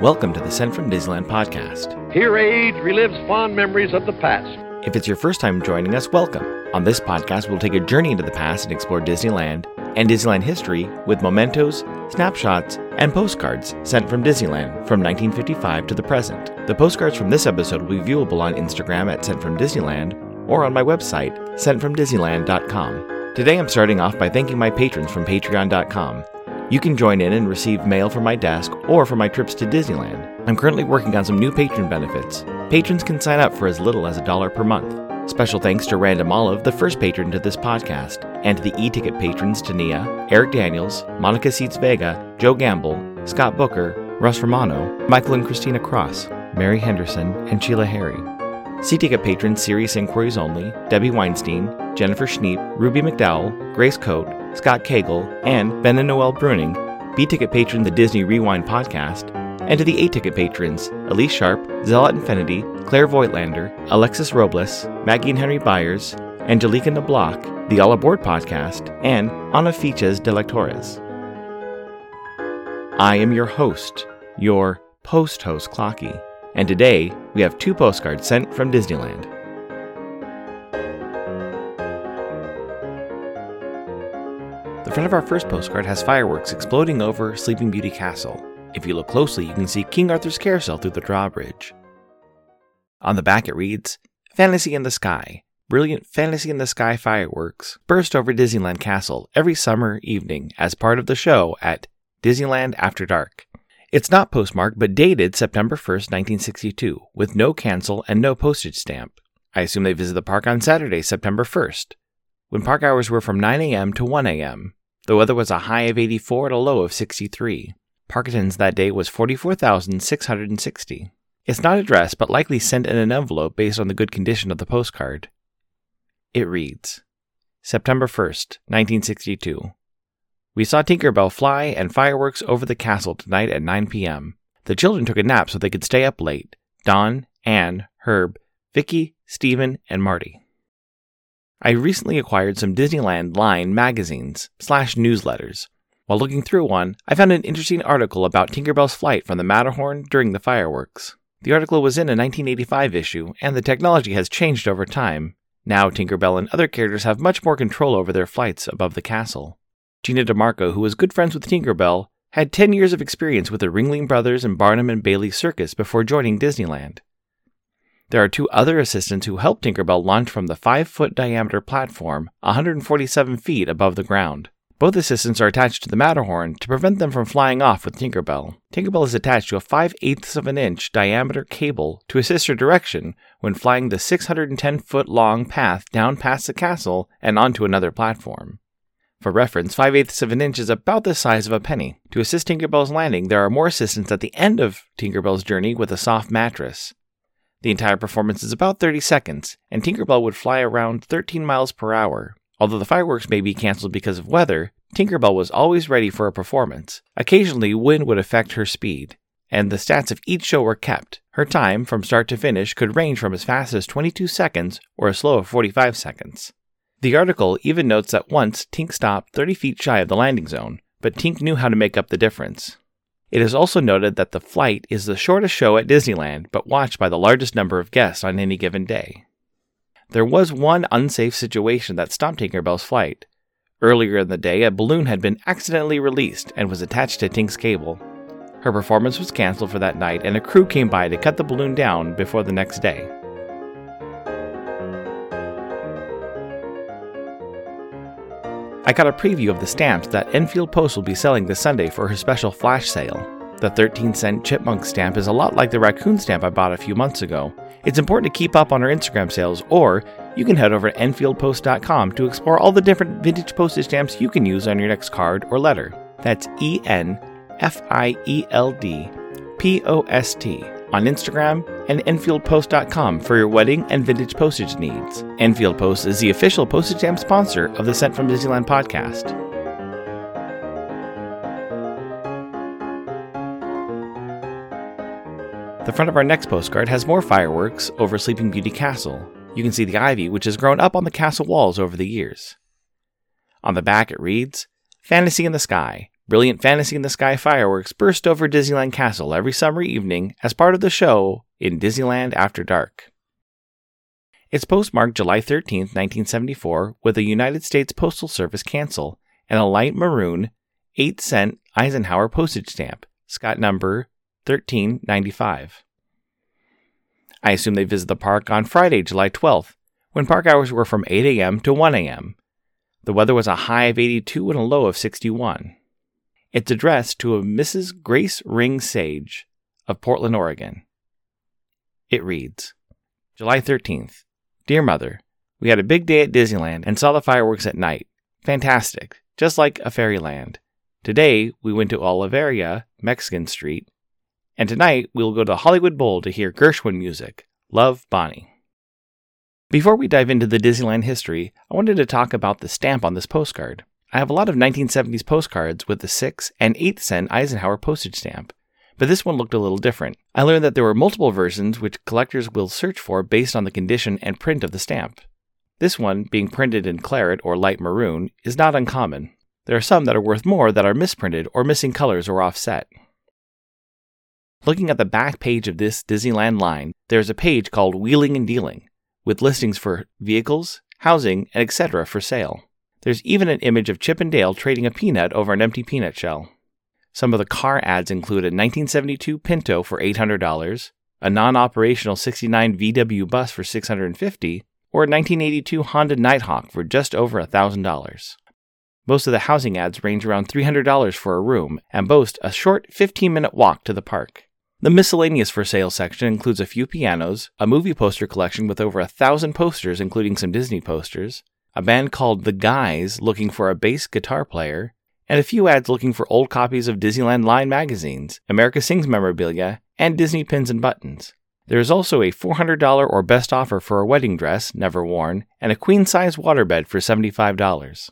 Welcome to the Sent from Disneyland podcast. Here, age relives fond memories of the past. If it's your first time joining us, welcome. On this podcast, we'll take a journey into the past and explore Disneyland and Disneyland history with mementos, snapshots, and postcards sent from Disneyland from 1955 to the present. The postcards from this episode will be viewable on Instagram at Sent from Disneyland or on my website, sentfromdisneyland.com. Today I'm starting off by thanking my patrons from patreon.com. You can join in and receive mail from my desk or for my trips to Disneyland. I'm currently working on some new patron benefits. Patrons can sign up for as little as a dollar per month. Special thanks to Random Olive, the first patron to this podcast, and to the e-ticket patrons Tania, Eric Daniels, Monica Seats Vega, Joe Gamble, Scott Booker, Russ Romano, Michael and Christina Cross, Mary Henderson, and Sheila Harry. C-ticket patrons Serious Inquiries Only, Debbie Weinstein, Jennifer Schneep, Ruby McDowell, Grace Coate, Scott Cagle, and Ben and Noel Bruning, B ticket patron the Disney Rewind podcast, and to the A ticket patrons Elise Sharp, Zealot Infinity, Claire Voigtlander, Alexis Robles, Maggie and Henry Byers, Angelica Nablock, the All Aboard podcast, and Ana Fiches de. I am your host, your post host Clocky, and today we have two postcards sent from Disneyland. Front of our first postcard has fireworks exploding over Sleeping Beauty Castle. If you look closely, you can see King Arthur's carousel through the drawbridge. On the back, it reads Fantasy in the Sky. Brilliant Fantasy in the Sky fireworks burst over Disneyland Castle every summer evening as part of the show at Disneyland After Dark. It's not postmarked but dated September 1st, 1962, with no cancel and no postage stamp. I assume they visit the park on Saturday, September 1st, when park hours were from 9 a.m. to 1 a.m. The weather was a high of 84 and a low of 63. Park attendance that day was 44,660. It's not addressed, but likely sent in an envelope based on the good condition of the postcard. It reads September 1st, 1962. We saw Tinkerbell fly and fireworks over the castle tonight at 9 p.m. The children took a nap so they could stay up late. Don, Anne, Herb, Vicky, Stephen, and Marty. I recently acquired some Disneyland Line magazines slash newsletters. While looking through one, I found an interesting article about Tinkerbell's flight from the Matterhorn during the fireworks. The article was in a 1985 issue, and the technology has changed over time. Now, Tinkerbell and other characters have much more control over their flights above the castle. Gina DeMarco, who was good friends with Tinkerbell, had 10 years of experience with the Ringling Brothers and Barnum and Bailey Circus before joining Disneyland. There are two other assistants who help Tinkerbell launch from the 5 foot diameter platform 147 feet above the ground. Both assistants are attached to the Matterhorn to prevent them from flying off with Tinkerbell. Tinkerbell is attached to a 5 eighths of an inch diameter cable to assist her direction when flying the 610 foot long path down past the castle and onto another platform. For reference, 5 eighths of an inch is about the size of a penny. To assist Tinkerbell's landing, there are more assistants at the end of Tinkerbell's journey with a soft mattress. The entire performance is about 30 seconds, and Tinkerbell would fly around 13 miles per hour. Although the fireworks may be canceled because of weather, Tinkerbell was always ready for a performance. Occasionally, wind would affect her speed, and the stats of each show were kept. Her time, from start to finish, could range from as fast as 22 seconds or as slow as 45 seconds. The article even notes that once Tink stopped 30 feet shy of the landing zone, but Tink knew how to make up the difference. It is also noted that the flight is the shortest show at Disneyland, but watched by the largest number of guests on any given day. There was one unsafe situation that stopped Tinkerbell's flight. Earlier in the day, a balloon had been accidentally released and was attached to Tink's cable. Her performance was canceled for that night, and a crew came by to cut the balloon down before the next day. I got a preview of the stamps that Enfield Post will be selling this Sunday for her special flash sale. The 13 cent chipmunk stamp is a lot like the raccoon stamp I bought a few months ago. It's important to keep up on our Instagram sales, or you can head over to EnfieldPost.com to explore all the different vintage postage stamps you can use on your next card or letter. That's E N F I E L D P O S T on Instagram and EnfieldPost.com for your wedding and vintage postage needs. Enfield Post is the official postage stamp sponsor of the Sent from Disneyland podcast. The front of our next postcard has more fireworks over Sleeping Beauty Castle. You can see the ivy, which has grown up on the castle walls over the years. On the back, it reads Fantasy in the Sky. Brilliant fantasy in the sky fireworks burst over Disneyland Castle every summer evening as part of the show in Disneyland After Dark. It's postmarked July 13, 1974, with a United States Postal Service cancel and a light maroon 8 cent Eisenhower postage stamp, Scott number 1395. I assume they visit the park on Friday, July 12th, when park hours were from 8 a.m. to 1 a.m. The weather was a high of 82 and a low of 61. It's addressed to a Mrs. Grace Ring Sage of Portland, Oregon. It reads July 13th. Dear Mother, we had a big day at Disneyland and saw the fireworks at night. Fantastic, just like a fairyland. Today, we went to Olvera, Mexican Street, and tonight we will go to Hollywood Bowl to hear Gershwin music. Love, Bonnie. Before we dive into the Disneyland history, I wanted to talk about the stamp on this postcard. I have a lot of 1970s postcards with the 6 and 8 cent Eisenhower postage stamp, but this one looked a little different. I learned that there were multiple versions which collectors will search for based on the condition and print of the stamp. This one, being printed in claret or light maroon, is not uncommon. There are some that are worth more that are misprinted or missing colors or offset. Looking at the back page of this Disneyland line, there is a page called Wheeling and Dealing, with listings for vehicles, housing, and etc. for sale. There's even an image of Chip and Dale trading a peanut over an empty peanut shell. Some of the car ads include a 1972 Pinto for $800, a non-operational 69 VW bus for $650, or a 1982 Honda Nighthawk for just over $1,000. Most of the housing ads range around $300 for a room and boast a short 15 minute walk to the park. The miscellaneous for sale section includes a few pianos, a movie poster collection with over a thousand posters, including some Disney posters, a band called The Guys looking for a bass guitar player, and a few ads looking for old copies of Disneyland Line magazines, America Sings memorabilia, and Disney pins and buttons. There is also a $400 or best offer for a wedding dress, never worn, and a queen size waterbed for $75.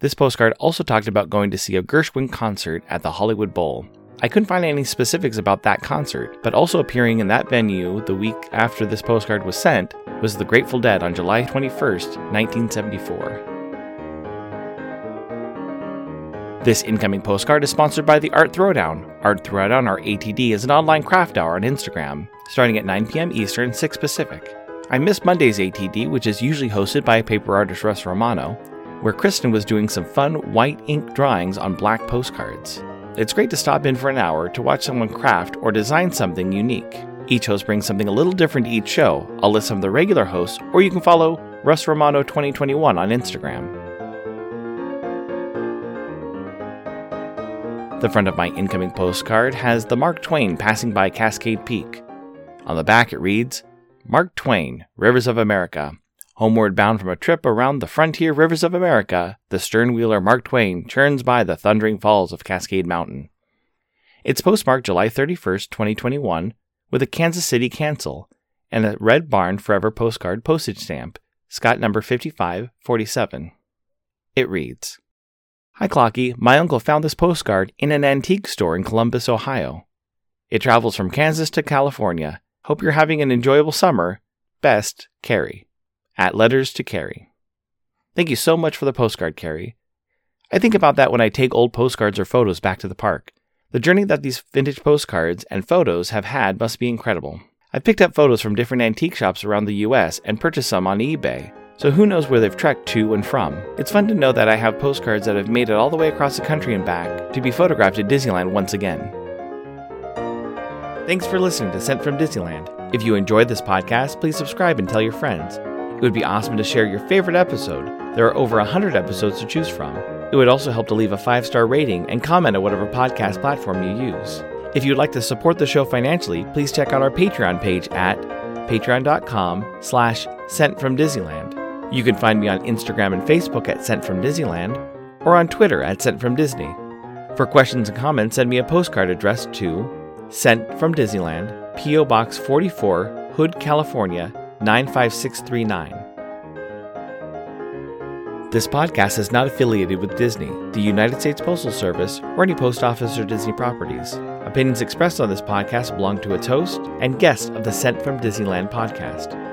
This postcard also talked about going to see a Gershwin concert at the Hollywood Bowl. I couldn't find any specifics about that concert, but also appearing in that venue the week after this postcard was sent was The Grateful Dead on July 21, 1974. This incoming postcard is sponsored by the Art Throwdown. Art Throwdown, or ATD, is an online craft hour on Instagram, starting at 9 p.m. Eastern, 6 Pacific. I missed Monday's ATD, which is usually hosted by paper artist Russ Romano, where Kristen was doing some fun white ink drawings on black postcards. It's great to stop in for an hour to watch someone craft or design something unique. Each host brings something a little different to each show. I'll list some of the regular hosts, or you can follow Russ Romano 2021 on Instagram. The front of my incoming postcard has the Mark Twain passing by Cascade Peak. On the back it reads, Mark Twain, Rivers of America. Homeward bound from a trip around the frontier rivers of America, the stern wheeler Mark Twain churns by the thundering falls of Cascade Mountain. It's postmarked July 31st, 2021, with a Kansas City cancel and a Red Barn Forever postcard postage stamp, Scott number 5547. It reads Hi Clocky, my uncle found this postcard in an antique store in Columbus, Ohio. It travels from Kansas to California. Hope you're having an enjoyable summer. Best, Carrie. At Letters to Carrie. Thank you so much for the postcard, Carrie. I think about that when I take old postcards or photos back to the park. The journey that these vintage postcards and photos have had must be incredible. I've picked up photos from different antique shops around the US and purchased some on eBay, so who knows where they've trekked to and from. It's fun to know that I have postcards that have made it all the way across the country and back to be photographed at Disneyland once again. Thanks for listening to Sent from Disneyland. If you enjoyed this podcast, please subscribe and tell your friends. It would be awesome to share your favorite episode. There are over 100 episodes to choose from. It would also help to leave a five star rating and comment at whatever podcast platform you use. If you'd like to support the show financially, please check out our Patreon page at patreon.com slash sent from Disneyland. You can find me on Instagram and Facebook at Sent from Disneyland or on Twitter at Sent from Disney. For questions and comments, send me a postcard addressed to Sent from Disneyland, P.O. Box 44, Hood, California 95639. This podcast is not affiliated with Disney, the United States Postal Service, or any post office or Disney properties. Opinions expressed on this podcast belong to its host and guests of the Sent from Disneyland podcast.